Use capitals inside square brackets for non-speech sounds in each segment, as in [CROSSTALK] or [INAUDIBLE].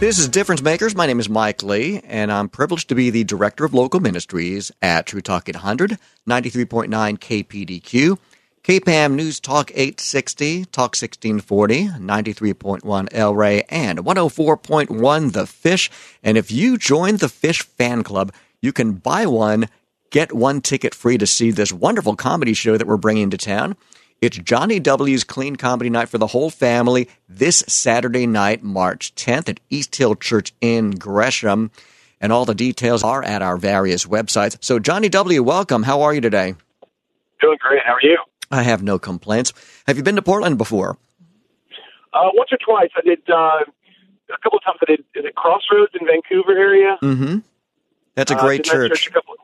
This is Difference Makers. My name is Mike Lee, and I'm privileged to be the Director of Local Ministries at True Talk 800, 93.9 KPDQ, KPAM News Talk 860, Talk 1640, 93.1 El Rey, and 104.1 The Fish. And if you join the Fish Fan Club, you can buy one, get one ticket free to see this wonderful comedy show that we're bringing to town. It's Jonnie W's Clean Comedy Night for the whole family this Saturday night, March 10th at East Hill Church in Gresham. And all the details are at our various websites. So, Jonnie W., welcome. How are you today? Doing great. How are you? I have no complaints. Have you been to Portland before? Uh, once or twice. I did uh, a couple of times. I did is it Crossroads in Vancouver area? Mm-hmm. That's a Uh, great did that church. a couple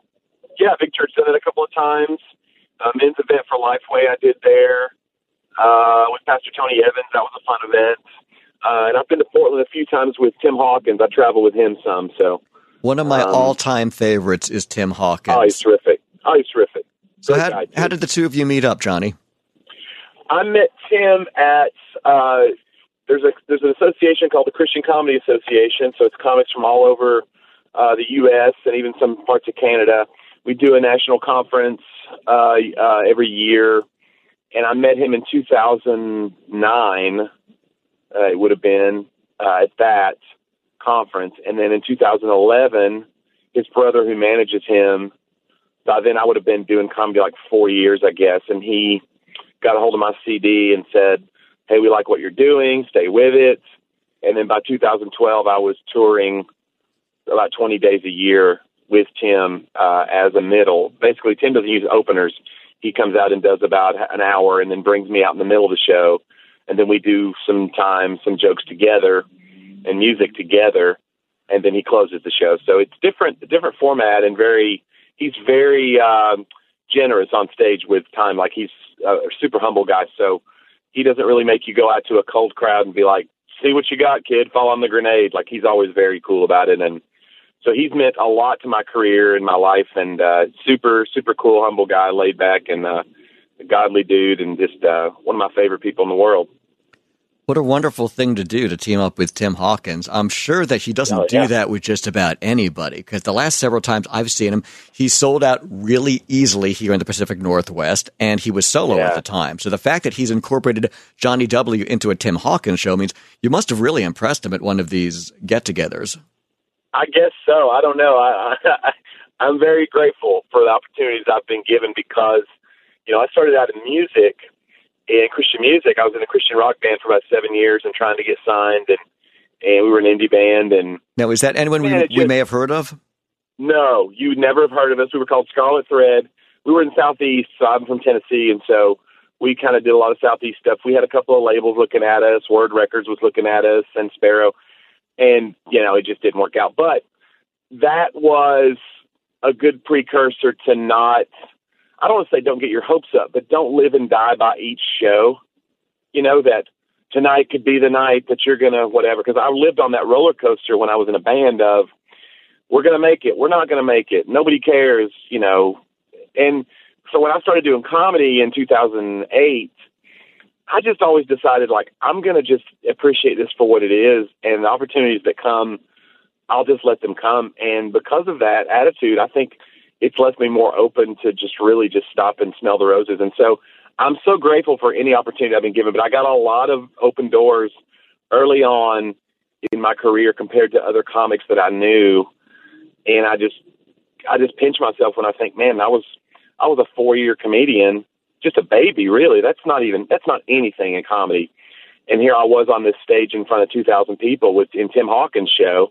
yeah, big church. Done it a couple of times. Uh, men's event for Lifeway. I did there uh, with Pastor Tony Evans. That was a fun event. Uh, and I've been to Portland a few times with Tim Hawkins. I travel with him some. So One of my um, all-time favorites is Tim Hawkins. oh, he's terrific. Oh, he's terrific. so how, guy, how did the two of you meet up, Jonnie? I met Tim at uh, there's a there's an association called the Christian Comedy Association. So it's comics from all over uh, the U.S. and even some parts of Canada. We do a national conference uh, uh, every year, and I met him in 2009. Uh, it would have been uh, at that conference, and then in 2011, his brother who manages him. By then, I would have been doing comedy like four years, I guess, and he got a hold of my CD and said, "Hey, we like what you're doing. Stay with it." And then by 2012, I was touring about 20 days a year with Tim uh, as a middle. Basically, Tim doesn't use openers. He comes out and does about an hour, and then brings me out in the middle of the show, and then we do some time, some jokes together, and music together, and then he closes the show. So it's different, different format, and very. He's very um, generous on stage with time. Like he's a super humble guy, so he doesn't really make you go out to a cold crowd and be like, "See what you got, kid. Fall on the grenade." Like he's always very cool about it, and so he's meant a lot to my career and my life. And uh, super, super cool, humble guy, laid back, and uh, a godly dude, and just uh, one of my favorite people in the world. What a wonderful thing to do to team up with Tim Hawkins. I'm sure that he doesn't Oh, do that with just about anybody because the last several times I've seen him, he sold out really easily here in the Pacific Northwest and he was solo Yeah. at the time. So the fact that he's incorporated Jonnie W into a Tim Hawkins show means you must have really impressed him at one of these get togethers. I guess so. I don't know. I, [LAUGHS] I I'm very grateful for the opportunities I've been given because, you know, I started out in music, in Christian music. I was in a Christian rock band for about seven years and trying to get signed, and and we were an indie band. And Now, is that anyone we, we may have heard of? no, you would never have heard of us. We were called Scarlet Thread. We were in Southeast, so I'm from Tennessee, and so we kind of did a lot of Southeast stuff. We had a couple of labels looking at us. Word Records was looking at us, and Sparrow, and you know it just didn't work out. But that was a good precursor to not. I don't want to say don't get your hopes up, but don't live and die by each show. You know that tonight could be the night that you're gonna whatever. Because I lived on that roller coaster when I was in a band of we're to make it. We're not to make it. Nobody cares, you know. And so when I started doing comedy in 2008, I just always decided like I'm going to just appreciate this for what it is and the opportunities that come, I'll just let them come. And because of that attitude, I think it's left me more open to just really just stop and smell the roses. And so I'm so grateful for any opportunity I've been given, but I got a lot of open doors early on in my career compared to other comics that I knew and I just I just pinch myself when I think, man, I was I was a four year comedian, just a baby, really. That's not even that's not anything in comedy. And here I was on this stage in front of two thousand people with in Tim Hawkins' show,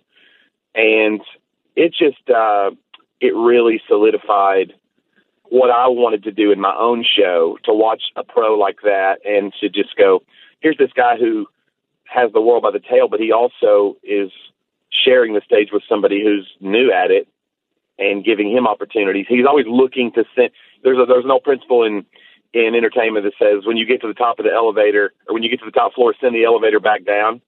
and it just uh, it really solidified what I wanted to do in my own show to watch a pro like that and to just go, here's this guy who has the world by the tail, but he also is sharing the stage with somebody who's new at it and giving him opportunities. He's always looking to send. There's a, there's no principle in in entertainment that says when you get to the top of the elevator or when you get to the top floor, send the elevator back down.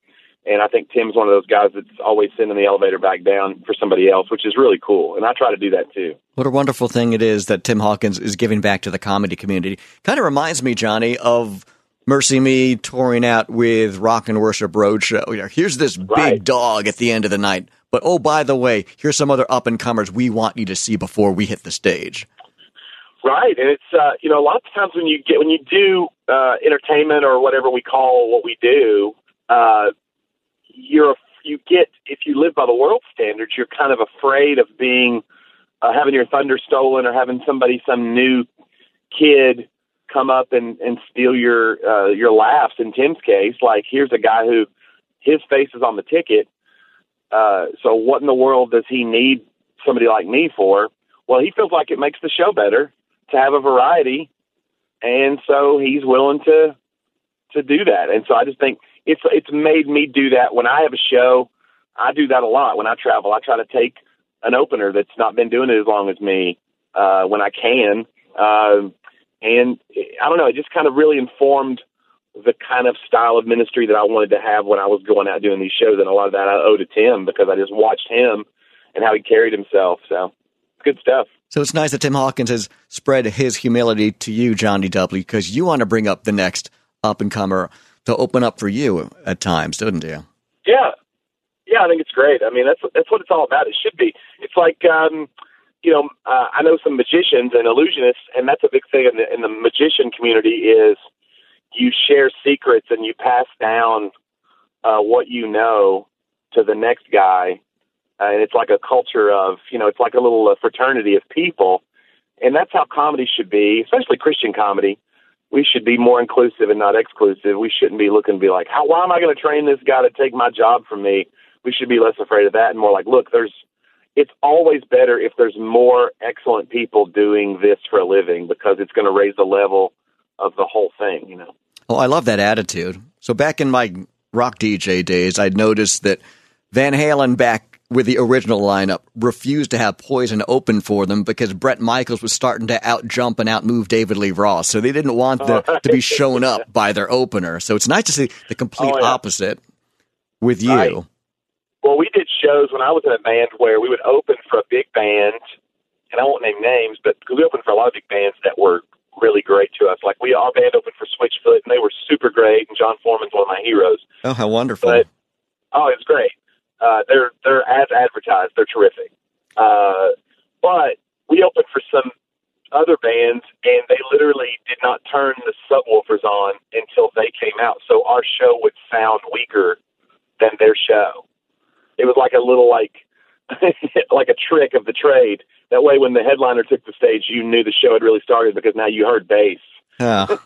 And I think Tim's one of those guys that's always sending the elevator back down for somebody else, which is really cool. And I try to do that too. What a wonderful thing it is that Tim Hawkins is giving back to the comedy community. Kind of reminds me, Jonnie, of MercyMe touring out with Rock and Worship Roadshow. You know, here's this Right. big dog at the end of the night. But oh, by the way, here's some other up and comers we want you to see before we hit the stage. Right, and it's uh, you know a lot of times when you get when you do uh, entertainment or whatever we call what we do, uh, you're you get if you live by the world standards, you're kind of afraid of being uh, having your thunder stolen or having somebody some new kid come up and and steal your uh, your laughs. In Tim's case, like here's a guy who his face is on the ticket. Uh, so what in the world does he need somebody like me for? Well, he feels like it makes the show better to have a variety, and so he's willing to to do that. And so I just think it's it's made me do that when I have a show. I do that a lot when I travel. I try to take an opener that's not been doing it as long as me uh, when I can, uh, and I don't know. It just kind of really informed the kind of style of ministry that I wanted to have when I was going out doing these shows, and a lot of that I owe to Tim because I just watched him and how he carried himself. So good stuff. So it's nice that Tim Hawkins has spread his humility to you, Jonnie W., because you want to bring up the next up and comer to open up for you at times, didn't you? Yeah, yeah, I think it's great. I mean, that's that's what it's all about. It should be. It's like um, you know, uh, I know some magicians and illusionists, and that's a big thing in the in the magician community is you share secrets and you pass down uh, what you know to the next guy, uh, and it's like a culture of you know, it's like a little uh, fraternity of people, and that's how comedy should be, especially Christian comedy. We should be more inclusive and not exclusive. We shouldn't be looking to be like, how why am I going to train this guy to take my job from me? We should be less afraid of that and more like, look, there's it's always better if there's more excellent people doing this for a living because it's going to raise the level of the whole thing, you know. Oh, I love that attitude. So back in my rock DJ days, I'd noticed that Van Halen back with the original lineup refused to have Poison open for them because Bret Michaels was starting to out jump and outmove David Lee Roth. So they didn't want the, oh, to be shown up [LAUGHS] by their opener. So it's nice to see the complete Oh, yeah. opposite with you. Right. Well, we did shows when I was in a band where we would open for a big band, and I won't name names, but we opened for a lot of big bands that were really great to us. Like we, our band opened for Switchfoot, and they were super great. And Jon Foreman's one of my heroes. Oh, how wonderful. But oh, it's great. Uh, they're they're as advertised. They're terrific. Uh, but we opened for some other bands, and they literally did not turn the subwoofers on until they came out. So our show would sound weaker than their show. It was like a little like [LAUGHS] like a trick of the trade. That way, when the headliner took the stage, you knew the show had really started because now you heard bass. Yeah. [LAUGHS]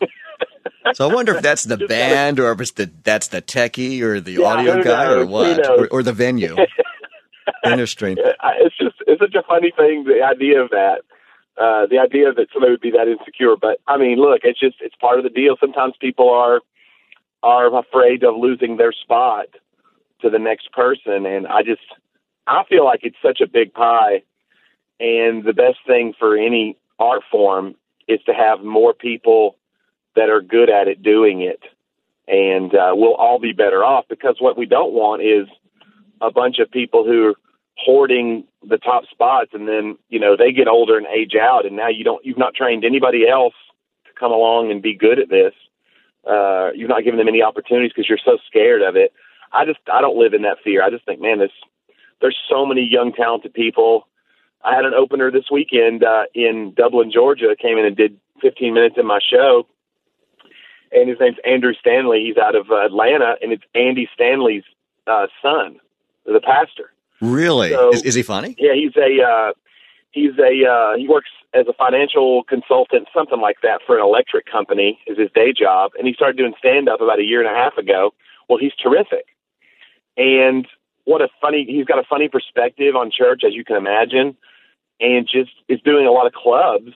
so I wonder if that's the [LAUGHS] band or if it's the that's the techie or the Yeah, audio guy or knows? Who what or, or the venue. [LAUGHS] Industry. It's just it's such a funny thing the idea of that uh the idea that somebody would be that insecure but i mean look it's just it's part of the deal sometimes people are are afraid of losing their spot to the next person and i just i feel like it's such a big pie and the best thing for any art form is to have more people that are good at it doing it. And uh, we'll all be better off because what we don't want is a bunch of people who are hoarding the top spots and then you know they get older and age out and now you don't you've not trained anybody else to come along and be good at this. Uh you've not given them any opportunities because you're so scared of it. I just i don't live in that fear. I just think man this there's so many young talented people. I had an opener this weekend uh in dublin georgia came in and did 15 minutes in my show and his name's andrew stanley he's out of atlanta and it's andy stanley's uh son the pastor Really? So- is, is he funny? yeah, he's a uh, he's a uh, he works as a financial consultant, something like that, for an electric company. Is his day job, and he started doing stand up about a year and a half ago. Well, he's terrific, and what a funny he's got a funny perspective on church as you can imagine, and just is doing a lot of clubs.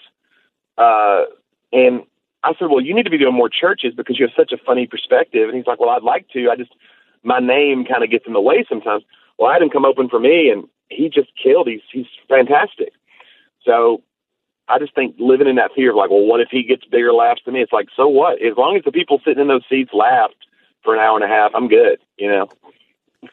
Uh, and I said, well, you need to be doing more churches because you have such a funny perspective. And he's like, well, I'd like to. I just my name kind of gets in the way sometimes. Well, I had him come open for me, and he just killed. He's he's fantastic. So I just think living in that fear of like, well, what if he gets bigger laughs than me? It's like, so what? As long as the people sitting in those seats laughed for an hour and a half, I'm good. You know.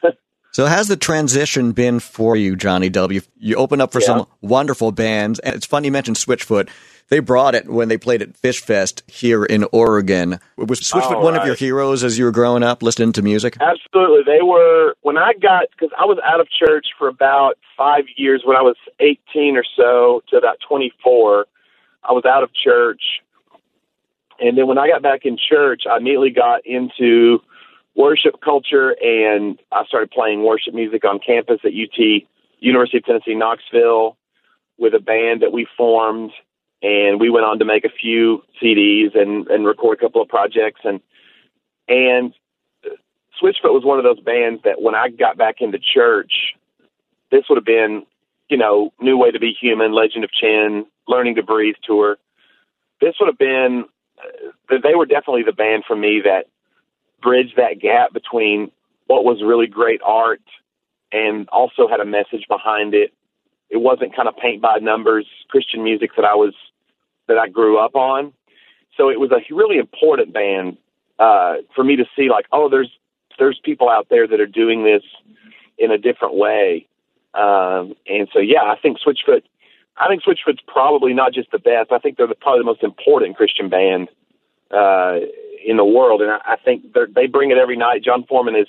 [LAUGHS] So, how's the transition been for you, Jonnie W? You open up for Yeah. some wonderful bands, and it's funny you mentioned Switchfoot. They brought it when they played at Fish Fest here in Oregon. Was Switchfoot Oh, one of your heroes as you were growing up, listening to music? Absolutely. They were, when I got, because I was out of church for about five years when I was 18 or so to about 24. I was out of church. And then when I got back in church, I immediately got into worship culture and I started playing worship music on campus at UT, University of Tennessee, Knoxville, with a band that we formed. And we went on to make a few CDs and, and record a couple of projects. And, and Switchfoot was one of those bands that when I got back into church, this would have been, you know, New Way to Be Human, Legend of Chin, Learning to Breathe tour. This would have been, they were definitely the band for me that bridged that gap between what was really great art and also had a message behind it. It wasn't kind of paint by numbers Christian music that I was that I grew up on. So it was a really important band uh, for me to see like, oh, there's there's people out there that are doing this in a different way. Um, and so, yeah, I think Switchfoot, I think Switchfoot's probably not just the best. I think they're the, probably the most important Christian band uh, in the world. And I, I think they're, bring it every night. Jon Foreman is,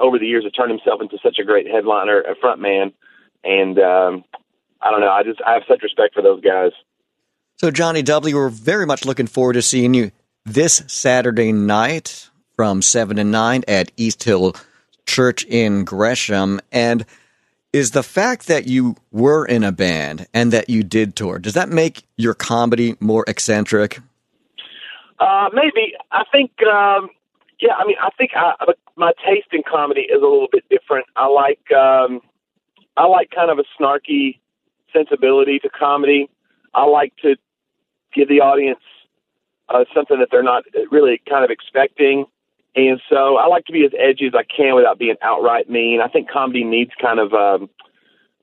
over the years, has turned himself into such a great headliner, a front man. And um, I don't know. I just I have such respect for those guys. So, Jonnie W, we're very much looking forward to seeing you this Saturday night from 7 to 9 at East Hill Church in Gresham. And is the fact that you were in a band and that you did tour, does that make your comedy more eccentric? Uh, maybe. I think, um, yeah, I mean, I think I, my taste in comedy is a little bit different. I like, um, I like kind of a snarky sensibility to comedy. I like to give the audience uh, something that they're not really kind of expecting. And so I like to be as edgy as I can without being outright mean. I think comedy needs kind of, um,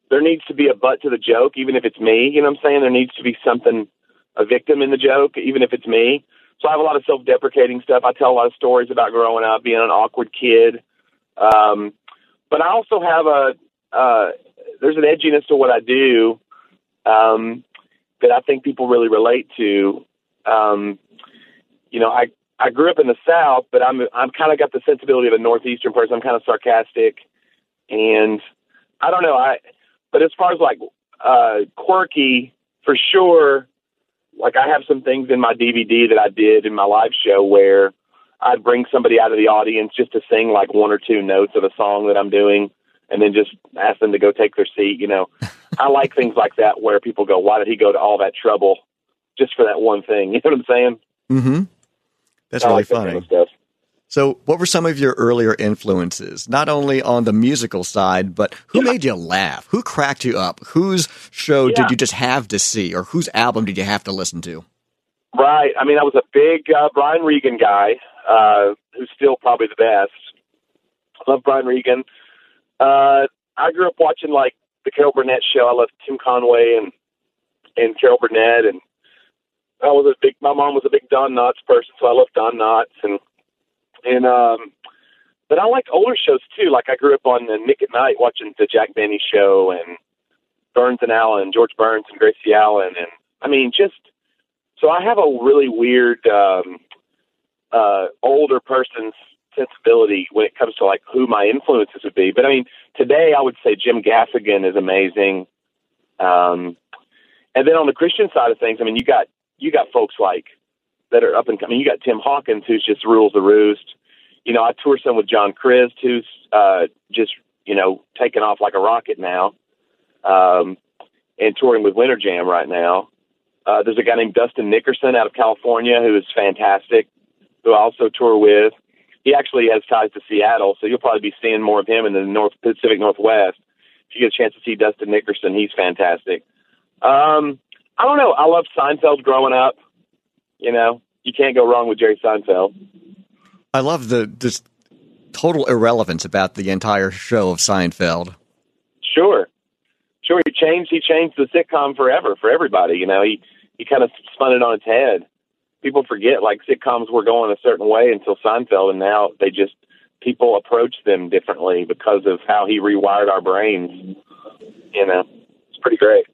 there needs to be a butt to the joke, even if it's me. You know what I'm saying? There needs to be something, a victim in the joke, even if it's me. So I have a lot of self-deprecating stuff. I tell a lot of stories about growing up, being an awkward kid. Um, but I also have a uh, there's an edginess to what I do um, that I think people really relate to. Um, you know, I I grew up in the South, but I'm I'm kind of got the sensibility of a northeastern person. I'm kind of sarcastic, and I don't know. I but as far as like uh, quirky, for sure like I have some things in my DVD that I did in my live show where I'd bring somebody out of the audience just to sing like one or two notes of a song that I'm doing and then just ask them to go take their seat, you know. [LAUGHS] I like things like that where people go, Why did he go to all that trouble just for that one thing? [LAUGHS] You know what I'm saying? Mm-hmm. That's I really like that funny. kind of. So, what were some of your earlier influences, not only on the musical side, but who Yeah. made you laugh? Who cracked you up? Whose show Yeah. did you just have to see, or whose album did you have to listen to? Right. I mean, I was a big uh, Brian Regan guy, uh, who's still probably the best. I love Brian Regan. Uh, I grew up watching like the Carol Burnett show. I loved Tim Conway and and Carol Burnett, and I was a big. My mom was a big Don Knotts person, so I loved Don Knotts, and and um, but I like older shows too. Like I grew up on uh, Nick at Nite watching the Jack Benny show and Burns and Allen, George Burns and Gracie Allen, and I mean just so I have a really weird um, uh, older person's sensibility when it comes to like who my influences would be. But I mean, today I would say Jim Gaffigan is amazing. Um, and then on the Christian side of things, I mean, you got you got folks like that are up and coming. You got Tim Hawkins, who's just rules the roost. You know, I tour some with John Crist, who's uh, just you know taking off like a rocket now, um, and touring with Winter Jam right now. Uh, there's a guy named Dustin Nickerson out of California who is fantastic, who I also tour with. he actually has ties to Seattle, so you'll probably be seeing more of him in the North Pacific Northwest. If you get a chance to see Dustin Nickerson, he's fantastic. Um, I don't know. I loved Seinfeld growing up. You know, you can't go wrong with Jerry Seinfeld. I love the just total irrelevance about the entire show of Seinfeld. Sure, sure. He changed. He changed the sitcom forever for everybody. You know, he he kind of spun it on its head. People forget like sitcoms were going a certain way until Seinfeld, and now they just people approach them differently because of how he rewired our brains. You know, it's pretty great.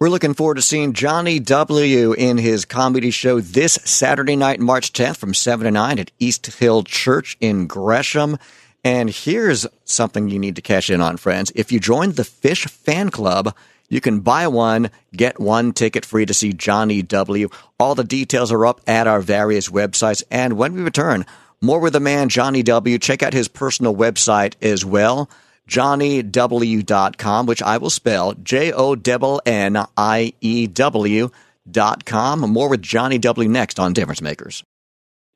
We're looking forward to seeing Jonnie W. in his comedy show this Saturday night, March 10th from 7 to 9 at East Hill Church in Gresham. And here's something you need to cash in on, friends. If you join the Fish Fan Club, you can buy one, get one ticket free to see Jonnie W. All the details are up at our various websites. And when we return, more with the man, Jonnie W. Check out his personal website as well johnniew.com, which I will spell J O N I E W dot com. More with Jonnie W next on Difference Makers.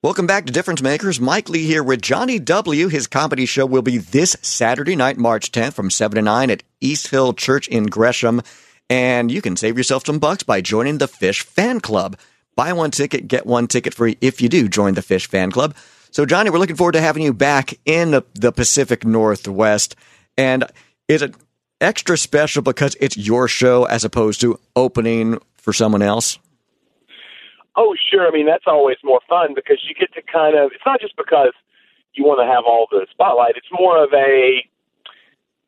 Welcome back to Difference Makers. Mike Lee here with Jonnie W. His comedy show will be this Saturday night, March 10th from 7 to 9 at East Hill Church in Gresham. And you can save yourself some bucks by joining the Fish Fan Club. Buy one ticket, get one ticket free if you do join the Fish Fan Club. So, Jonnie, we're looking forward to having you back in the Pacific Northwest. And is it extra special because it's your show as opposed to opening for someone else? Oh, sure. I mean, that's always more fun because you get to kind of, it's not just because you want to have all the spotlight, it's more of a,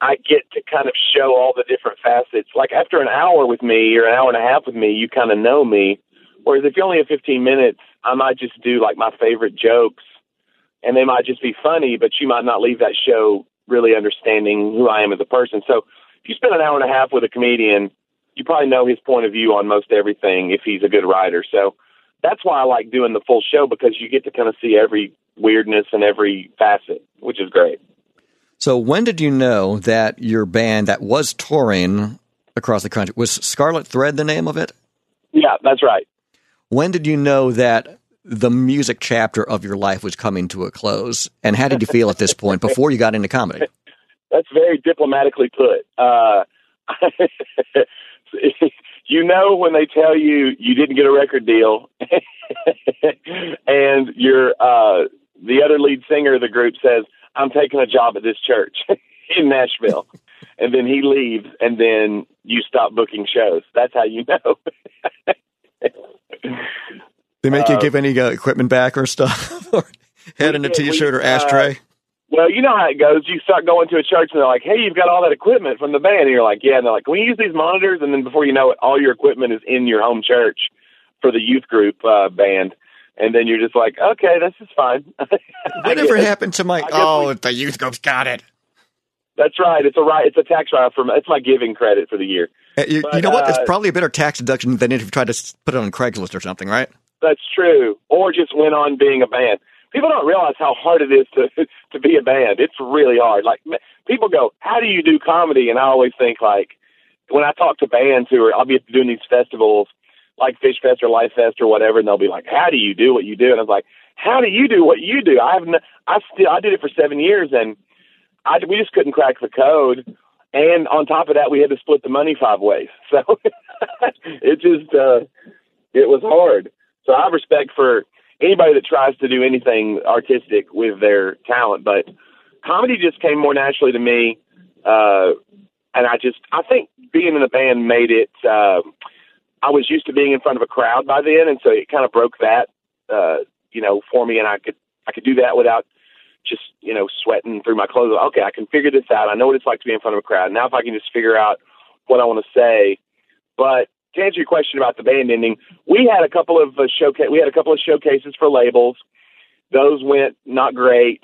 I get to kind of show all the different facets. Like after an hour with me or an hour and a half with me, you kind of know me. Whereas if you only have 15 minutes, I might just do like my favorite jokes and they might just be funny, but you might not leave that show really understanding who I am as a person. So if you spend an hour and a half with a comedian, you probably know his point of view on most everything if he's a good writer. So that's why I like doing the full show because you get to kind of see every weirdness and every facet, which is great. So when did you know that your band that was touring across the country was Scarlet Thread the name of it? Yeah, that's right. When did you know that the music chapter of your life was coming to a close. And how did you feel at this point before you got into comedy? That's very diplomatically put. Uh, [LAUGHS] you know when they tell you you didn't get a record deal, [LAUGHS] and your uh, the other lead singer of the group says, "I'm taking a job at this church [LAUGHS] in Nashville," and then he leaves, and then you stop booking shows. That's how you know. They make you uh, give any uh, equipment back or stuff, [LAUGHS] or head in a T-shirt or uh, ashtray. Uh, well, you know how it goes. You start going to a church and they're like, "Hey, you've got all that equipment from the band." And you're like, "Yeah." And they're like, "Can we use these monitors?" And then before you know it, all your equipment is in your home church for the youth group uh, band. And then you're just like, "Okay, this is fine." [LAUGHS] Whatever happened to my? Oh, we, the youth group's got it. That's right. It's a right. It's a tax write for. It's my giving credit for the year. You, but, you know what? It's probably a better tax deduction than if you tried to put it on Craigslist or something, right? That's true. Or just went on being a band. People don't realize how hard it is to [LAUGHS] to be a band. It's really hard. Like people go, "How do you do comedy?" And I always think like when I talk to bands who are, I'll be doing these festivals like Fish Fest or Life Fest or whatever, and they'll be like, "How do you do what you do?" And I was like, "How do you do what you do?" I have, I still, I did it for seven years, and I we just couldn't crack the code. And on top of that, we had to split the money five ways. [LAUGHS] So [LAUGHS] it just, uh, it was hard. So I have respect for anybody that tries to do anything artistic with their talent, but comedy just came more naturally to me. Uh, and I just, I think being in a band made it, uh, I was used to being in front of a crowd by then. And so it kind of broke that, uh, you know, for me. And I could, I could do that without just, you know, sweating through my clothes. Okay. I can figure this out. I know what it's like to be in front of a crowd. Now, if I can just figure out what I want to say, but to answer your question about the band ending, we had a couple of uh, showcase. We had a couple of showcases for labels. Those went not great,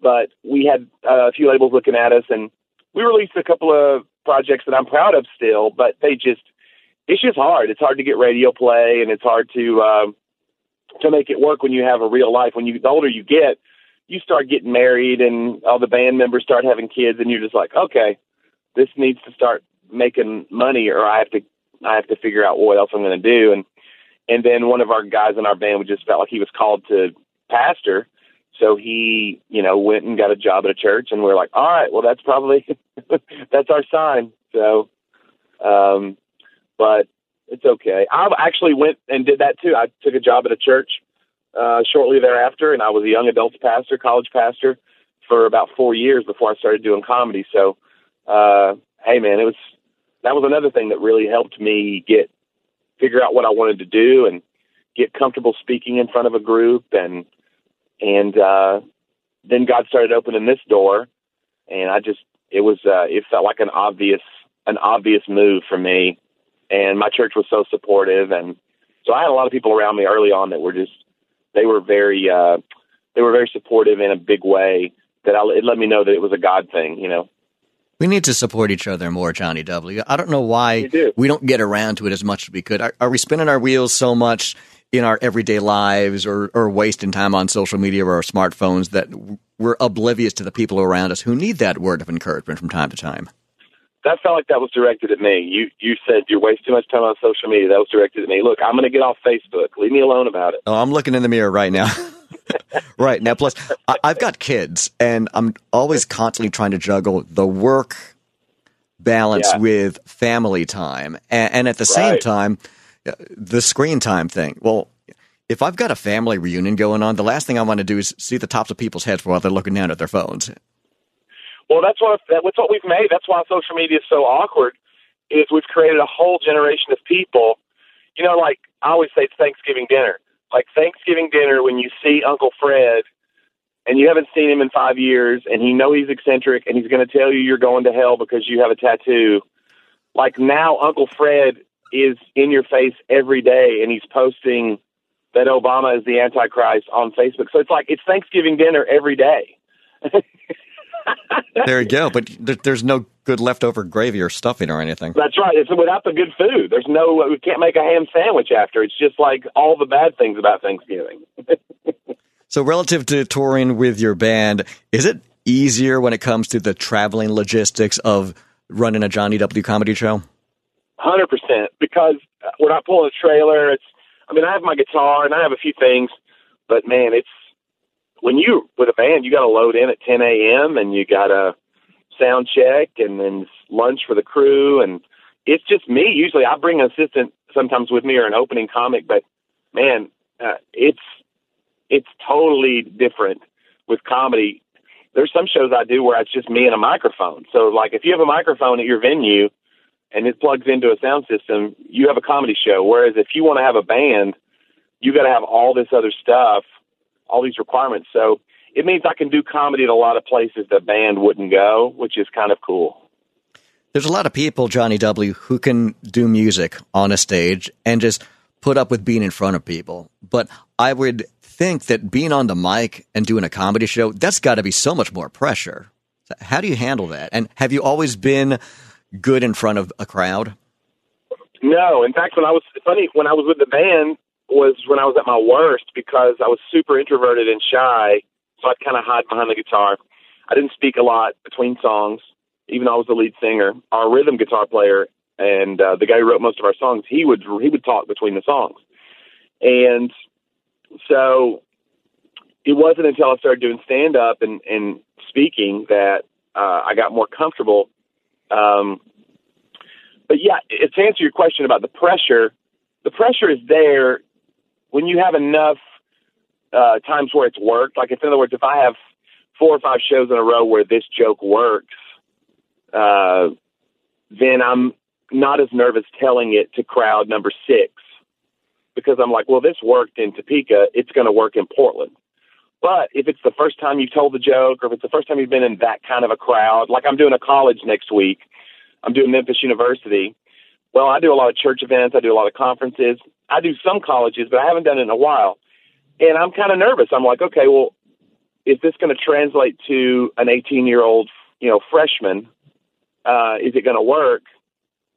but we had uh, a few labels looking at us, and we released a couple of projects that I'm proud of still. But they just, it's just hard. It's hard to get radio play, and it's hard to uh, to make it work when you have a real life. When you the older you get, you start getting married, and all the band members start having kids, and you're just like, okay, this needs to start making money, or I have to I have to figure out what else I'm going to do. And and then one of our guys in our band we just felt like he was called to pastor, So he, you know, went and got a job at a church, and we're like, all right, well, that's probably [LAUGHS] that's our sign. So, um, but it's okay. I actually went and did that too. I took a job at a church uh, shortly thereafter, and I was a young adults pastor, college pastor, for about four years before I started doing comedy. So, uh, hey, man, it was that was another thing that really helped me get figure out what I wanted to do and get comfortable speaking in front of a group and and uh then God started opening this door and I just it was uh it felt like an obvious an obvious move for me and my church was so supportive and so I had a lot of people around me early on that were just they were very uh they were very supportive in a big way that I, it let me know that it was a God thing, you know. We need to support each other more, Jonnie W. I don't know why We do. we don't get around to it as much as we could. Are, are we spinning our wheels so much in our everyday lives or, or wasting time on social media or our smartphones that we're oblivious to the people around us who need that word of encouragement from time to time? that felt like that was directed at me. You you said you're wasting too much time on social media. That was directed at me. Look, I'm going to get off Facebook. Leave me alone about it. Oh, I'm looking in the mirror right now. [LAUGHS] right now, plus I, I've got kids, and I'm always constantly trying to juggle the work balance Yeah. with family time, and, and at the same time, uh, the screen time thing. Well, if I've got a family reunion going on, the last thing I want to do is see the tops of people's heads while they're looking down at their phones. Well, that's what that's what we've made. That's why social media is so awkward. Is we've created a whole generation of people. You know, like I always say, it's Thanksgiving dinner. Like Thanksgiving dinner, when you see Uncle Fred, and you haven't seen him in five years, and he know he's eccentric, and he's going to tell you you're going to hell because you have a tattoo. Like now, Uncle Fred is in your face every day, and he's posting that Obama is the Antichrist on Facebook. So it's like it's Thanksgiving dinner every day. [LAUGHS] [LAUGHS] There you go. But there, there's no good leftover gravy or stuffing or anything. That's right. It's without the good food. There's no. We can't make a ham sandwich after. It's just like all the bad things about Thanksgiving. [LAUGHS] So, relative to touring with your band, is it easier when it comes to the traveling logistics of running a Jonnie W comedy show? Hundred percent. Because uh, we're not pulling a trailer. It's. I mean, I have my guitar and I have a few things, but man, it's when you with a band, you got to load in at 10 a.m. and you got to sound check and then lunch for the crew and it's just me. Usually, I bring an assistant sometimes with me or an opening comic, but man, uh, it's it's totally different with comedy. There's some shows I do where it's just me and a microphone. So, like, if you have a microphone at your venue and it plugs into a sound system, you have a comedy show. Whereas if you want to have a band, you got to have all this other stuff, all these requirements. So it means I can do comedy at a lot of places the band wouldn't go, which is kind of cool. There's a lot of people, Jonnie W, who can do music on a stage and just put up with being in front of people. But I would think that being on the mic and doing a comedy show, that's got to be so much more pressure. How do you handle that? And have you always been good in front of a crowd? No, in fact, when I was funny, when I was with the band was when I was at my worst because I was super introverted and shy, so I'd kind of hide behind the guitar. I didn't speak a lot between songs, even though I was the lead singer. Our rhythm guitar player and uh, the guy who wrote most of our songs, he would he would talk between the songs, and so it wasn't until I started doing stand up and and speaking that uh, I got more comfortable. Um, but yeah, to answer your question about the pressure, the pressure is there when you have enough uh, times where it's worked. Like, if in other words, if I have four or five shows in a row where this joke works, uh, then I'm not as nervous telling it to crowd number six because I'm like, well, this worked in Topeka, it's going to work in Portland. But if it's the first time you've told the joke, or if it's the first time you've been in that kind of a crowd, like I'm doing a college next week, I'm doing Memphis University. Well, I do a lot of church events, I do a lot of conferences. I do some colleges, but I haven't done it in a while. And I'm kind of nervous. I'm like, okay, well, is this going to translate to an 18 year old, you know, freshman? Uh, is it going to work?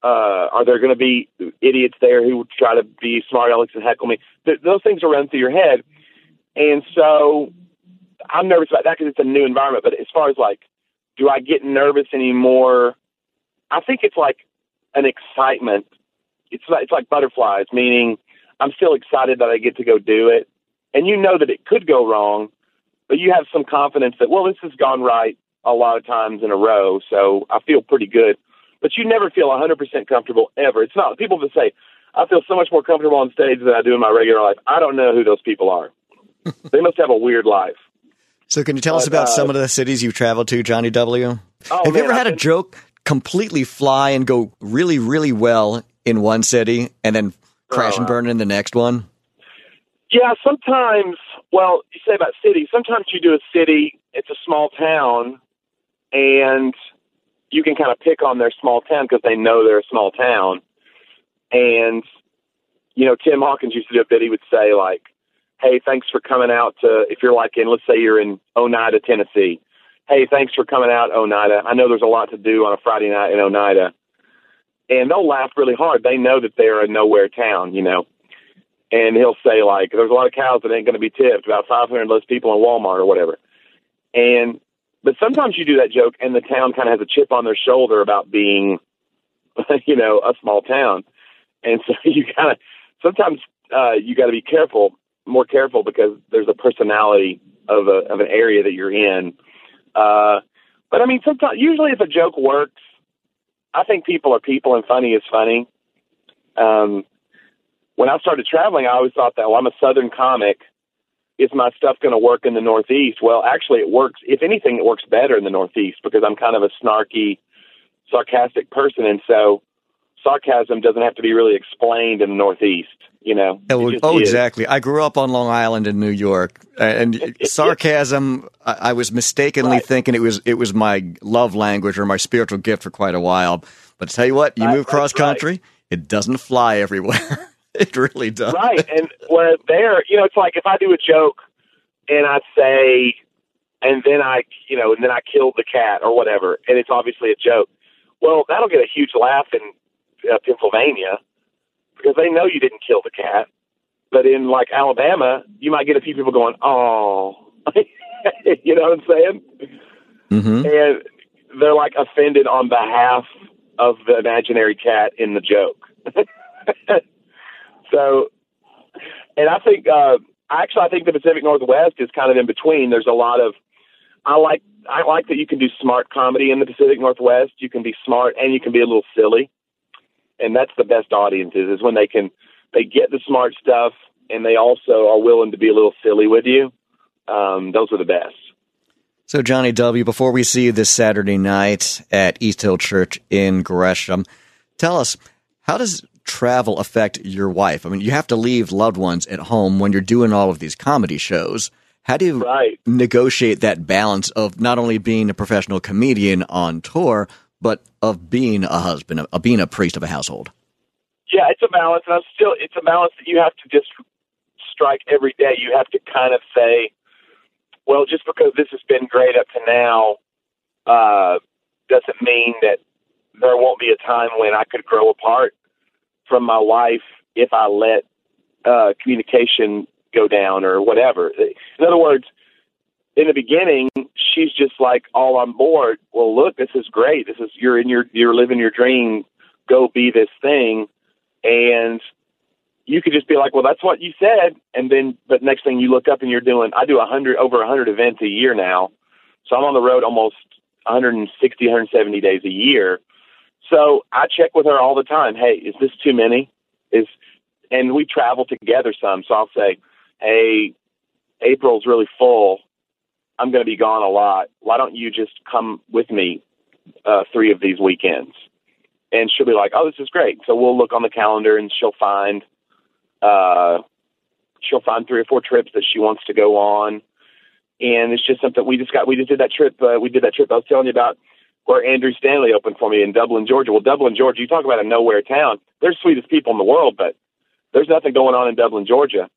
Uh, are there going to be idiots there who try to be smart alecks and heckle me? Th- those things are running through your head. And so I'm nervous about that because it's a new environment. But as far as like, do I get nervous anymore? I think it's like an excitement. It's like, it's like butterflies, meaning I'm still excited that I get to go do it. And you know that it could go wrong, but you have some confidence that well, this has gone right a lot of times in a row, so I feel pretty good. But you never feel 100% comfortable ever. It's not people that say I feel so much more comfortable on stage than I do in my regular life. I don't know who those people are. [LAUGHS] they must have a weird life. So, can you tell us about uh, some of the cities you've traveled to, Jonnie W? Oh, Have you ever had I've a joke completely fly and go really, really well in one city and then crash and uh, burn in the next one? Yeah, sometimes. Well, you say about cities. Sometimes you do a city. It's a small town, and you can kind of pick on their small town because they know they're a small town. And you know, Tim Hawkins used to do a bit. He would say like, "Hey, thanks for coming out to. If you're like in, let's say you're in Oneida, Tennessee. Hey, thanks for coming out, Oneida. I know there's a lot to do on a Friday night in Oneida." And they'll laugh really hard. They know that they're a nowhere town, you know and he'll say like, "There's a lot of cows that ain't going to be tipped. About 500 less people in Walmart or whatever." And but sometimes you do that joke, and the town kind of has a chip on their shoulder about being, [LAUGHS] you know, a small town, and so [LAUGHS] you kind of sometimes uh, you got to be careful, more careful, because there's a personality of a of an area that you're in. Uh, but I mean, sometimes usually if a joke works, I think people are people, and funny is funny. Um, when I started traveling, I always thought that, well, I'm a Southern comic. Is my stuff going to work in the Northeast? Well, actually, it works. If anything, it works better in the Northeast because I'm kind of a snarky, sarcastic person. And so sarcasm doesn't have to be really explained in the Northeast, you know? Oh, it Oh, just oh, is. exactly. I grew up on Long Island in New York, and [LAUGHS] sarcasm. I, I was mistakenly Right. thinking it was it was my love language or my spiritual gift for quite a while. But tell you what, you move cross that's right. country, it doesn't fly everywhere. [LAUGHS] it really does. right. And where there, you know, it's like if I do a joke and I say, and then I, you know, and then I killed the cat or whatever, and it's obviously a joke. Well, that'll get a huge laugh in uh, Pennsylvania because they know you didn't kill the cat. But in like Alabama, you might get a few people going, "Oh," [LAUGHS] you know what I'm saying? hmm and they're like offended on behalf of the imaginary cat in the joke. [LAUGHS] so, and I think uh, actually, I think the Pacific Northwest is kind of in between. There's a lot of I like I like that you can do smart comedy in the Pacific Northwest. You can be smart and you can be a little silly, and that's the best audiences is when they can they get the smart stuff and they also are willing to be a little silly with you. Um, those are the best. So, Jonnie W., before we see you this Saturday night at East Hill Church in Gresham, tell us how does travel affect your wife? I mean, you have to leave loved ones at home when you're doing all of these comedy shows. How do you Right. negotiate that balance of not only being a professional comedian on tour, but of being a husband, of being a priest of a household? yeah, it's a balance, and I'm still it's a balance that you have to just strike every day. You have to kind of say, well, just because this has been great up to now, uh, doesn't mean that there won't be a time when I could grow apart from my wife if I let uh, communication go down or whatever. In other words, in the beginning, she's just like oh, all on board. Well, look, this is great. This is you're in your you're living your dream. Go be this thing, and you could just be like, well, that's what you said, and then but next thing you look up and you're doing. I do a hundred over a hundred events a year now, so I'm on the road almost 160, 170 days a year. So I check with her all the time. Hey, is this too many? Is and we travel together some. So I'll say, hey, April's really full. I'm going to be gone a lot. Why don't you just come with me uh, three of these weekends? And she'll be like, oh, this is great. So we'll look on the calendar and she'll find uh, she'll find three or four trips that she wants to go on. And it's just something we just got. We just did that trip. Uh, we did that trip I was telling you about where Andrew Stanley opened for me in Dublin, Georgia. Well, Dublin, Georgia, you talk about a nowhere town. They're the sweetest people in the world, but there's nothing going on in Dublin, Georgia.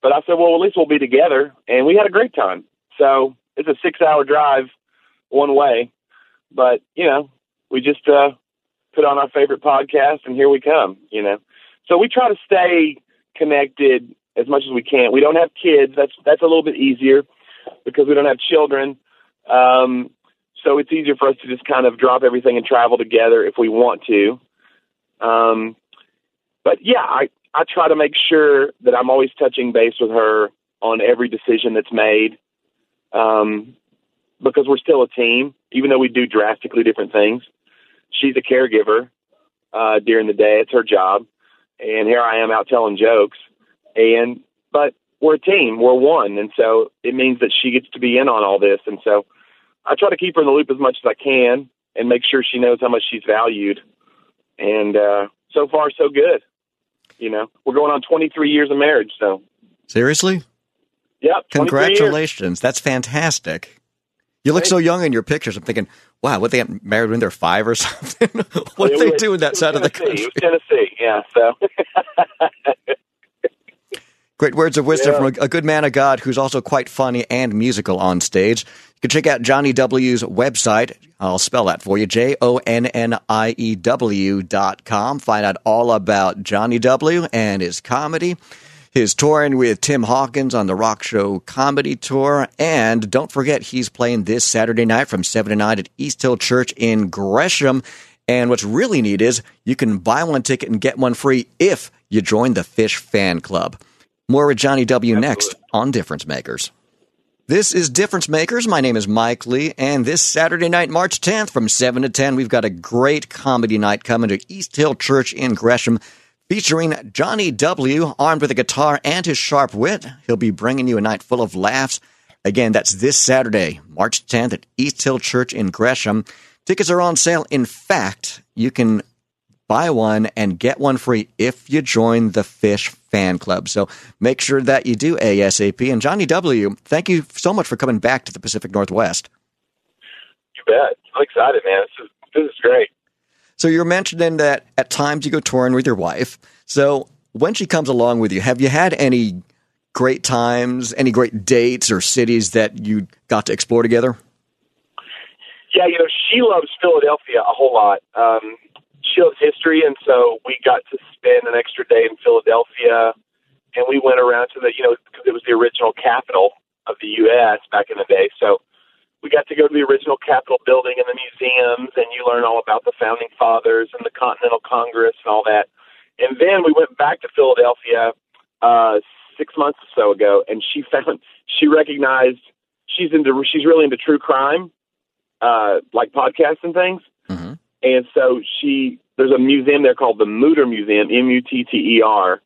But I said, well, at least we'll be together. And we had a great time. So it's a six hour drive one way. But, you know, we just uh, put on our favorite podcast and here we come, you know. So we try to stay connected as much as we can. We don't have kids. That's that's a little bit easier because we don't have children. Um, so it's easier for us to just kind of drop everything and travel together if we want to. Um, but yeah, I, I try to make sure that I'm always touching base with her on every decision that's made. Um, because we're still a team, even though we do drastically different things. She's a caregiver uh, during the day; it's her job, and here I am out telling jokes. And but we're a team, we're one, and so it means that she gets to be in on all this. And so I try to keep her in the loop as much as I can and make sure she knows how much she's valued. And uh, so far, so good. You know, we're going on 23 years of marriage, so Seriously? Yep. Congratulations. That's fantastic. You look so young in your pictures. I'm thinking, wow, what they got married when they're five or [LAUGHS] something? what do they was- do in that side of the Tennessee. country? Tennessee, yeah. So [LAUGHS] Great words of wisdom Yeah. from a, a good man of God who's also quite funny and musical on stage. You can check out Jonnie W's website. I'll spell that for you. J O N N I E W dot com. Find out all about Jonnie W and his comedy. His touring with Tim Hawkins on the Rock Show Comedy Tour. And don't forget, he's playing this Saturday night from 7 to 9 at East Hill Church in Gresham. And what's really neat is you can buy one ticket and get one free if you join the Fish Fan Club. More with Jonnie W next on Difference Makers. This is Difference Makers. My name is Mike Lee, and this Saturday night, March 10th, from 7 to 10, we've got a great comedy night coming to East Hill Church in Gresham, featuring Jonnie W, armed with a guitar and his sharp wit. He'll be bringing you a night full of laughs. Again, that's this Saturday, March 10th at East Hill Church in Gresham. Tickets are on sale. In fact, you can buy one and get one free if you join the Fish Fan Club. So make sure that you do ASAP. And Johnny W., thank you so much for coming back to the Pacific Northwest. you bet. I'm excited, man. This is this is great. So you're mentioning that at times you go touring with your wife. So when she comes along with you, have you had any great times, any great dates or cities that you got to explore together? Yeah, you know, she loves Philadelphia a whole lot. Um, she loves history, and so we got to spend an extra day in Philadelphia, and we went around to the, you know, because it was the original capital of the U.S. back in the day. So we got to go to the original Capitol building and the museums, and you learn all about the founding fathers and the Continental Congress and all that. And then we went back to Philadelphia uh, six months or so ago, and she [LAUGHS] found she recognized she's into she's really into true crime, uh, like podcasts and things. Mhm. And so she there's a museum there called the Mutter Museum, M U T T E R,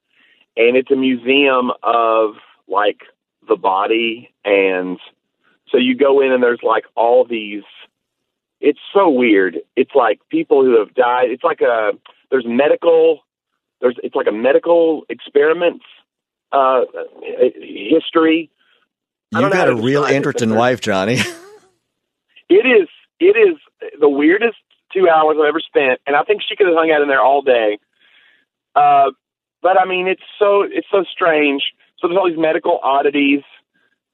and it's a museum of like the body and so you go in and there's like all these it's so weird. It's like people who have died. It's like a there's medical there's it's like a medical experiments uh history. You don't know how got a real interesting wife, Jonnie. [LAUGHS] It is it is the weirdest two hours I've ever spent, and I think she could have hung out in there all day. Uh, but I mean, it's so it's so strange. So there's all these medical oddities,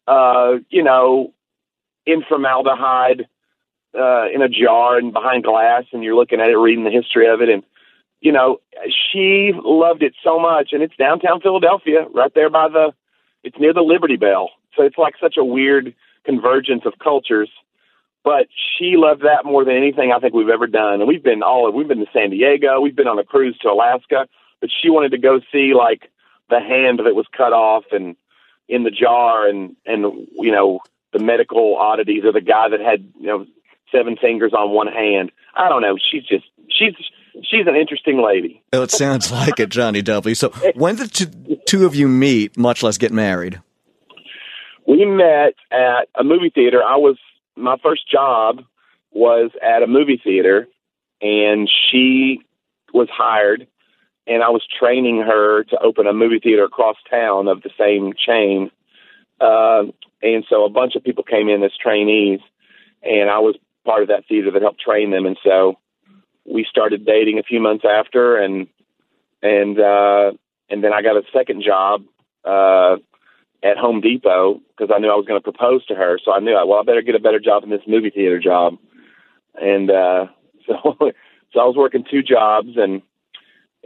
uh, you know, in formaldehyde uh, in a jar and behind glass, and you're looking at it, reading the history of it, and you know, she loved it so much, and it's downtown Philadelphia, right there by the, it's near the Liberty Bell, so it's like such a weird convergence of cultures but she loved that more than anything I think we've ever done. And we've been all we've been to San Diego, we've been on a cruise to Alaska, but she wanted to go see like the hand that was cut off and in the jar and and you know the medical oddities or the guy that had you know seven fingers on one hand. I don't know. She's just she's she's an interesting lady. Well, it sounds [LAUGHS] like it, Jonnie W. So when did the two of you meet, much less get married? we met at a movie theater. I was my first job was at a movie theater, and she was hired, and I was training her to open a movie theater across town of the same chain. Uh, and so a bunch of people came in as trainees, and I was part of that theater that helped train them. And so we started dating a few months after, and and uh, and then I got a second job. Uh, at Home Depot because I knew I was going to propose to her. So I knew, I, well, I better get a better job than this movie theater job. And uh, [LAUGHS] so, so I was working two jobs, and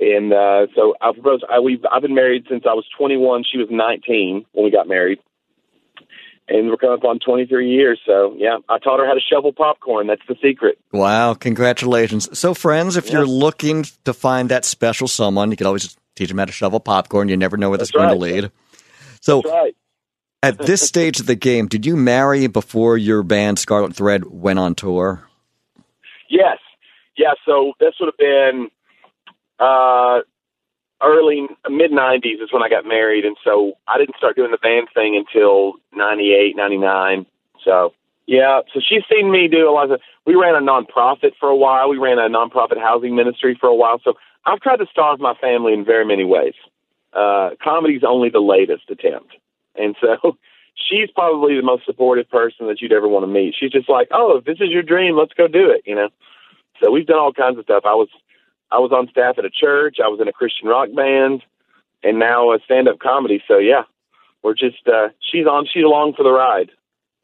and uh, so I proposed. I we I've been married since I was 21. She was 19 when we got married, and we're coming up on 23 years. So yeah, I taught her how to shovel popcorn. That's the secret. Wow, congratulations. So, friends, if you're looking to find that special someone, you can always teach them how to shovel popcorn. You never know where that's That's going to lead. So, right. At this stage of the game, did you marry before your band Scarlet Thread went on tour? Yes, yeah. So this would have been uh, early mid '90s is when I got married, and so I didn't start doing the band thing until '98, '99. So yeah, so she's seen me do a lot of. We ran a nonprofit for a while. We ran a nonprofit housing ministry for a while. So I've tried to starve my family in very many ways. Uh, comedy's only the latest attempt, and so [LAUGHS] she's probably the most supportive person that you'd ever want to meet. She's just like, "Oh, if this is your dream, let's go do it," you know. So we've done all kinds of stuff. I was I was on staff at a church. I was in a Christian rock band, and now a stand up comedy. So yeah, we're just uh, she's on. She's along for the ride,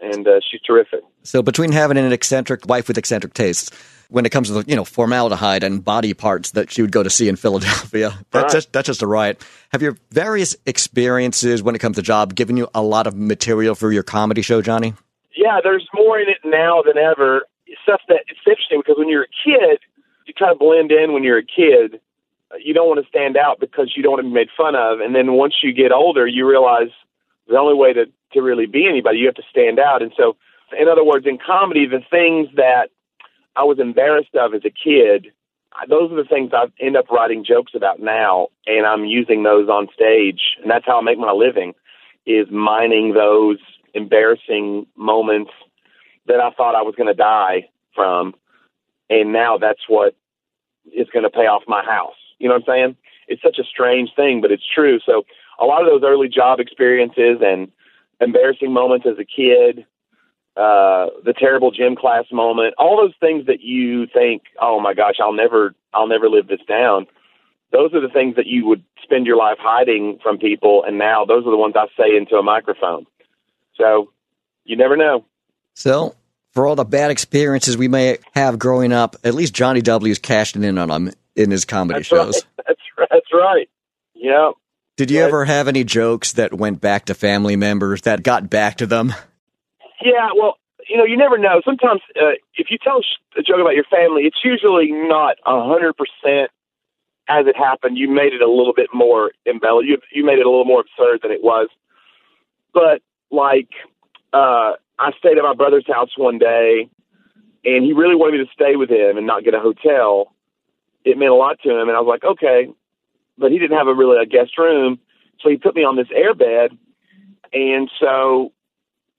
and uh, she's terrific. So between having an eccentric wife with eccentric tastes, when it comes to the, you know formaldehyde and body parts that she would go to see in Philadelphia, [LAUGHS] that's Right. just that's just a riot. Have your various experiences when it comes to job given you a lot of material for your comedy show, Jonnie? yeah, there's more in it now than ever. Stuff that it's interesting because when you're a kid, you kind of blend in. When you're a kid, uh, you don't want to stand out because you don't want to be made fun of. And then once you get older, you realize the only way to to really be anybody, you have to stand out. And so, in other words, in comedy, the things that I was embarrassed of as a kid, those are the things I end up writing jokes about now, and I'm using those on stage, and that's how I make my living, is mining those embarrassing moments that I thought I was going to die from, and now that's what is going to pay off my house. You know what I'm saying? It's such a strange thing, but it's true. So a lot of those early job experiences and embarrassing moments as a kid, uh, the terrible gym class moment, all those things that you think, oh my gosh, I'll never, I'll never live this down. Those are the things that you would spend your life hiding from people, and now those are the ones I say into a microphone. So you never know. So, for all the bad experiences we may have growing up, at least Jonnie W is cashing in on them in his comedy That's shows. right. [LAUGHS] That's right. That's right. Yeah. Did you ever have any jokes that went back to family members that got back to them? Yeah, well, you know, you never know. Sometimes uh, if you tell a joke about your family, it's usually not a hundred percent as it happened. You made it a little bit more embellished. You, you made it a little more absurd than it was. But like, uh, I stayed at my brother's house one day, and he really wanted me to stay with him and not get a hotel. It meant a lot to him, and I was like, okay. But he didn't have a really a guest room, so he put me on this air bed, and so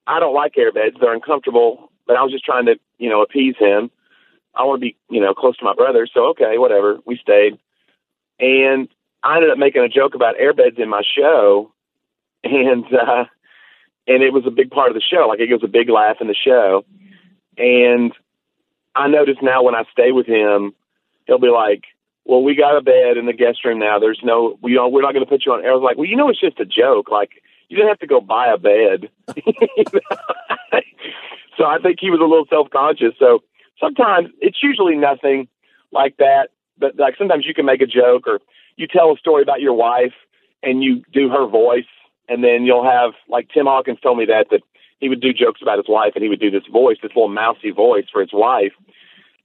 I don't like airbeds. They're uncomfortable, but I was just trying to, you know, appease him. I want to be, you know, close to my brother. So, okay, whatever. We stayed. And I ended up making a joke about airbeds in my show. [LAUGHS] And, uh, and it was a big part of the show. Like it was a big laugh in the show. And I notice now when I stay with him, he'll be like, well, we got a bed in the guest room now. There's no, we don't, we're not going to put you on air. I was like, well, you know, it's just a joke. Like, you didn't have to go buy a bed. [LAUGHS] so I think he was a little self conscious. So sometimes it's usually nothing like that, but like sometimes you can make a joke or you tell a story about your wife and you do her voice, and then you'll have like Tim Hawkins told me that that he would do jokes about his wife and he would do this voice, this little mousy voice for his wife,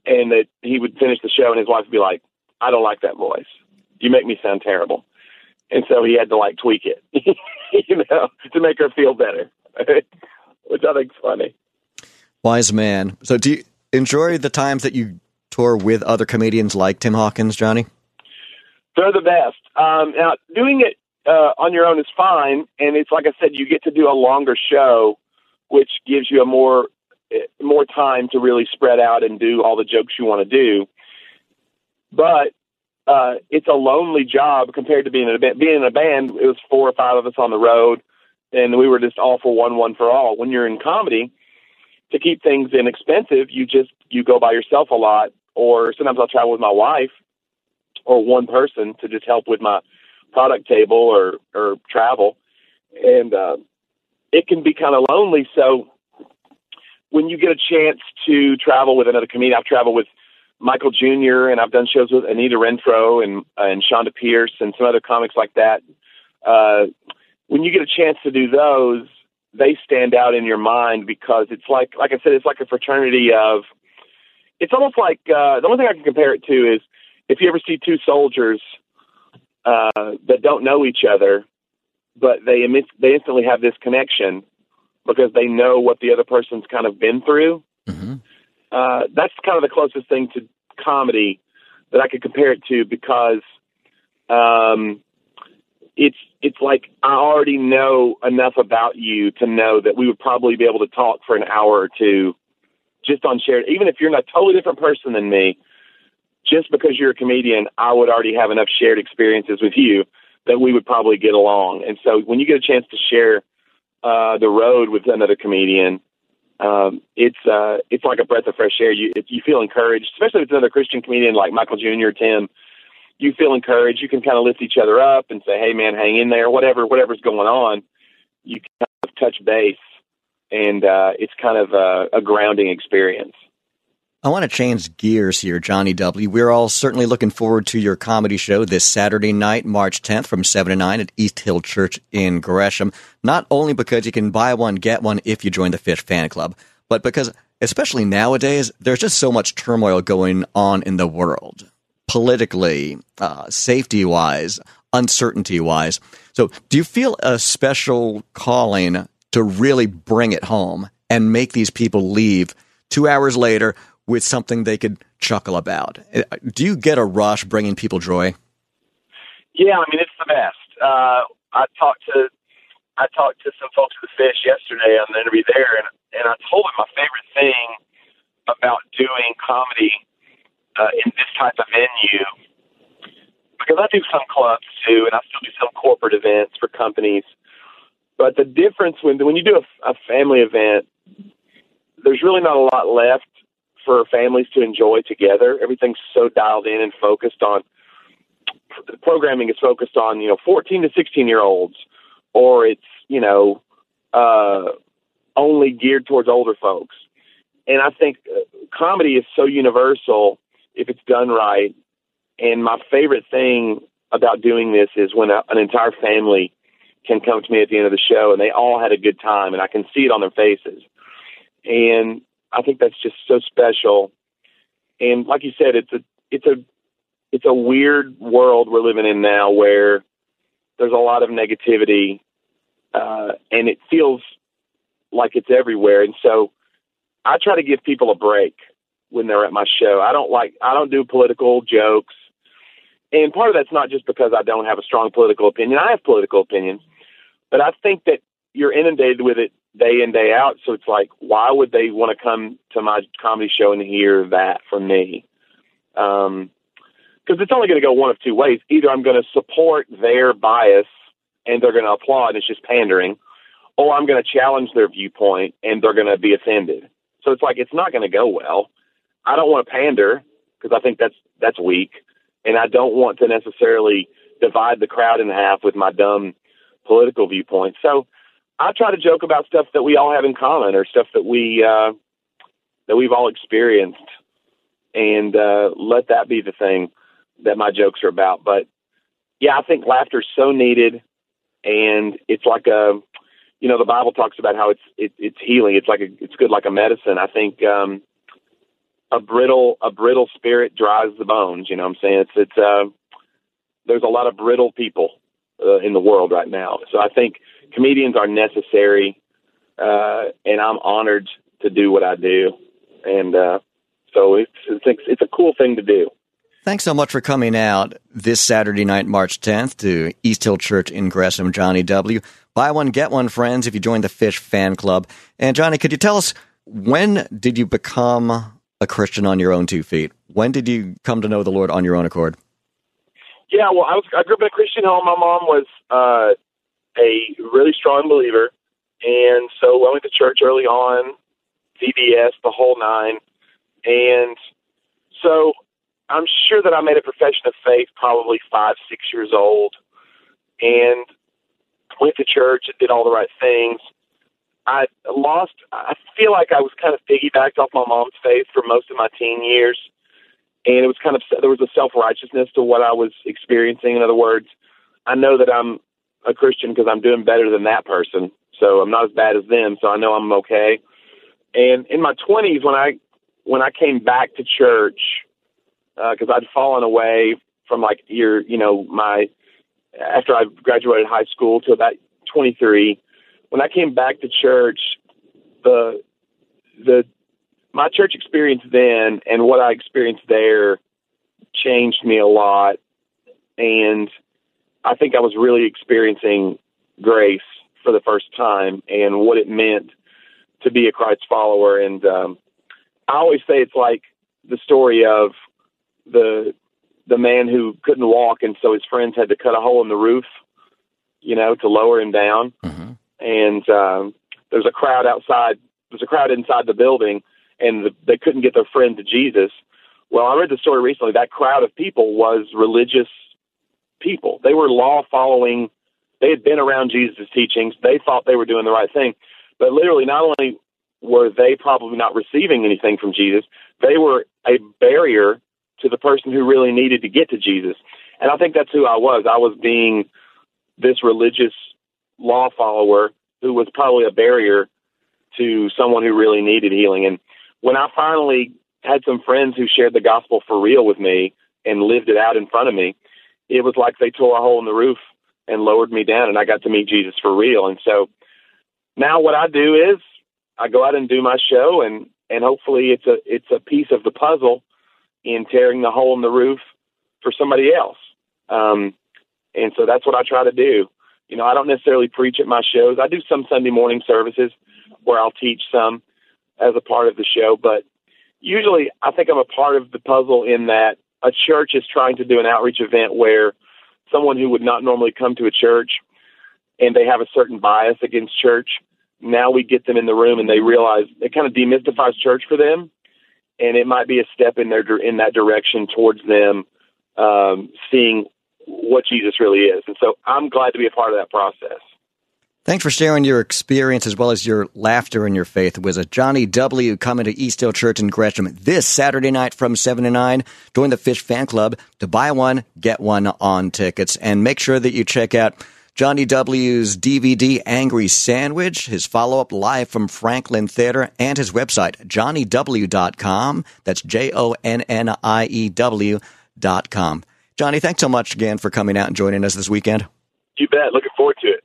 and that he would finish the show and his wife would be like, "I don't like that voice. You make me sound terrible." And so he had to like tweak it, [LAUGHS] you know, to make her feel better, [LAUGHS] which I think's funny. Wise man. So, do you enjoy the times that you tour with other comedians like Tim Hawkins, Jonnie? They're the best. Um, now, doing it uh, on your own is fine, and it's like I said, you get to do a longer show, which gives you a more eh, more time to really spread out and do all the jokes you want to do. But uh, it's a lonely job compared to being in a band. Being in a band, it was four or five of us on the road, and we were just all for one, one for all. When you're in comedy, to keep things inexpensive, you just you go by yourself a lot, or sometimes I'll travel with my wife or one person to just help with my product table or or travel, and uh, it can be kind of lonely. So when you get a chance to travel with another comedian, I've traveled with Michael Jr. and I've done shows with Anita Renfroe and and Chonda Pierce and some other comics like that. Uh, when you get a chance to do those, they stand out in your mind because it's like like I said, it's like a fraternity of. It's almost like uh, the only thing I can compare it to is if you ever see two soldiers uh, that don't know each other, but they they instantly have this connection because they know what the other person's kind of been through. hmm Uh, that's kind of the closest thing to comedy that I could compare it to because um, it's it's like I already know enough about you to know that we would probably be able to talk for an hour or two just on shared. Even if you're not a totally different person than me, just because you're a comedian, I would already have enough shared experiences with you that we would probably get along. And so when you get a chance to share uh, the road with another comedian, um, it's uh, it's like a breath of fresh air. You you feel encouraged, especially if it's another Christian comedian like Michael Jr. Tim. You feel encouraged. You can kind of lift each other up and say, "Hey, man, hang in there." Whatever whatever's going on, you kind of touch base, and uh, it's kind of a, a grounding experience. I want to change gears here, Jonnie W. We're all certainly looking forward to your comedy show this Saturday night, March 10th from 7 to 9 at East Hill Church in Gresham. Not only because you can buy one, get one if you join the Fish Fan Club, but because, especially nowadays, there's just so much turmoil going on in the world. Politically, uh, safety wise, uncertainty wise. So, do you feel a special calling to really bring it home and make these people leave two hours later with something they could chuckle about. Uh, Do you get a rush bringing people joy? Yeah, I mean it's the best. Uh, I talked to I talked to some folks at the Fish yesterday on the interview there, and and I told them my favorite thing about doing comedy uh, in this type of venue because I do some clubs too, and I still do some corporate events for companies. But the difference when when you do a, a family event, there's really not a lot left for families to enjoy together. Everything's so dialed in and focused on the programming is focused on you know 14 to 16 year olds, or it's you know uh, only geared towards older folks. And I think uh, comedy is so universal if it's done right. And my favorite thing about doing this is when a, an entire family can come to me at the end of the show and they all had a good time, and I can see it on their faces. And I think that's just so special. And like you said, it's a it's a it's a weird world we're living in now where there's a lot of negativity uh, and it feels like it's everywhere. And so I try to give people a break when they're at my show. I don't like I don't do political jokes. And part of that's not just because I don't have a strong political opinion. I have political opinions, but I think that you're inundated with it day in day out. So it's like, why would they want to come to my comedy show and hear that from me? Um, because it's only going to go one of two ways. Either I'm going to support their bias and they're going to applaud, and it's just pandering, or I'm going to challenge their viewpoint and they're going to be offended. So it's like it's not going to go well. I don't want to pander because I think that's that's weak, and I don't want to necessarily divide the crowd in half with my dumb political viewpoints. So I try to joke about stuff that we all have in common or stuff that we uh, that we've all experienced, and uh, let that be the thing that my jokes are about. But yeah, I think laughter is so needed, and it's like a, you know, the Bible talks about how it's it, it's healing. It's like a, it's good like a medicine. I think um, a brittle a brittle spirit dries the bones. You know, what I'm saying it's it's uh, there's a lot of brittle people uh, in the world right now. So I think comedians are necessary, uh, and I'm honored to do what I do, and uh, so it's it's it's a cool thing to do. Thanks so much for coming out this Saturday night, March 10th, to East Hill Church in Gresham, Jonnie W. Buy one, get one, friends, if you join the Fish fan club. And Jonnie, could you tell us when did you become a Christian on your own two feet? When did you come to know the Lord on your own accord? Yeah, well, I was I grew up in a Christian home. My mom was uh, a really strong believer, and so I went to church early on, VBS, the whole nine, and so I'm sure that I made a profession of faith probably five, six years old, and went to church and did all the right things. I lost. I feel like I was kind of piggybacked off my mom's faith for most of my teen years, and it was kind of there was a self righteousness to what I was experiencing. In other words, I know that I'm a Christian because I'm doing better than that person, so I'm not as bad as them. So I know I'm okay. And in my 20s, when I when I came back to church, because uh, I'd fallen away from like year, you know, my after I graduated high school to about 23. When I came back to church, the the my church experience then and what I experienced there changed me a lot, and I think I was really experiencing grace for the first time and what it meant to be a Christ follower. And um, I always say it's like the story of the the man who couldn't walk, and so his friends had to cut a hole in the roof, you know, to lower him down. Mm-hmm. And um, there's a crowd outside. There's a crowd inside the building, and the, they couldn't get their friend to Jesus. Well, I read the story recently. That crowd of people was religious people. They were law following. They had been around Jesus' teachings. They thought they were doing the right thing, but literally, not only were they probably not receiving anything from Jesus, they were a barrier to the person who really needed to get to Jesus. And I think that's who I was. I was being this religious law follower who was probably a barrier to someone who really needed healing. And when I finally had some friends who shared the gospel for real with me and lived it out in front of me, it was like they tore a hole in the roof and lowered me down and I got to meet Jesus for real. And so now what I do is I go out and do my show and and hopefully it's a it's a piece of the puzzle in tearing the hole in the roof for somebody else. Um, and so that's what I try to do. You know, I don't necessarily preach at my shows. I do some Sunday morning services where I'll teach some as a part of the show, but usually I think I'm a part of the puzzle in that a church is trying to do an outreach event where someone who would not normally come to a church and they have a certain bias against church, now we get them in the room and they realize it kind of demystifies church for them, and it might be a step in their in that direction towards them um, seeing what Jesus really is. And so I'm glad to be a part of that process. Thanks for sharing your experience as well as your laughter and your faith. with a Jonnie W. coming to East Hill Church in Gresham this Saturday night from 7 to 9. Join the Fish Fan Club to buy one, get one on tickets. And make sure that you check out Jonnie W.'s DVD Angry Sandwich, his follow up live from Franklin Theater, and his website, jonniew.com. That's J O N N I E W.com. Jonnie, thanks so much again for coming out and joining us this weekend. You bet. Looking forward to it.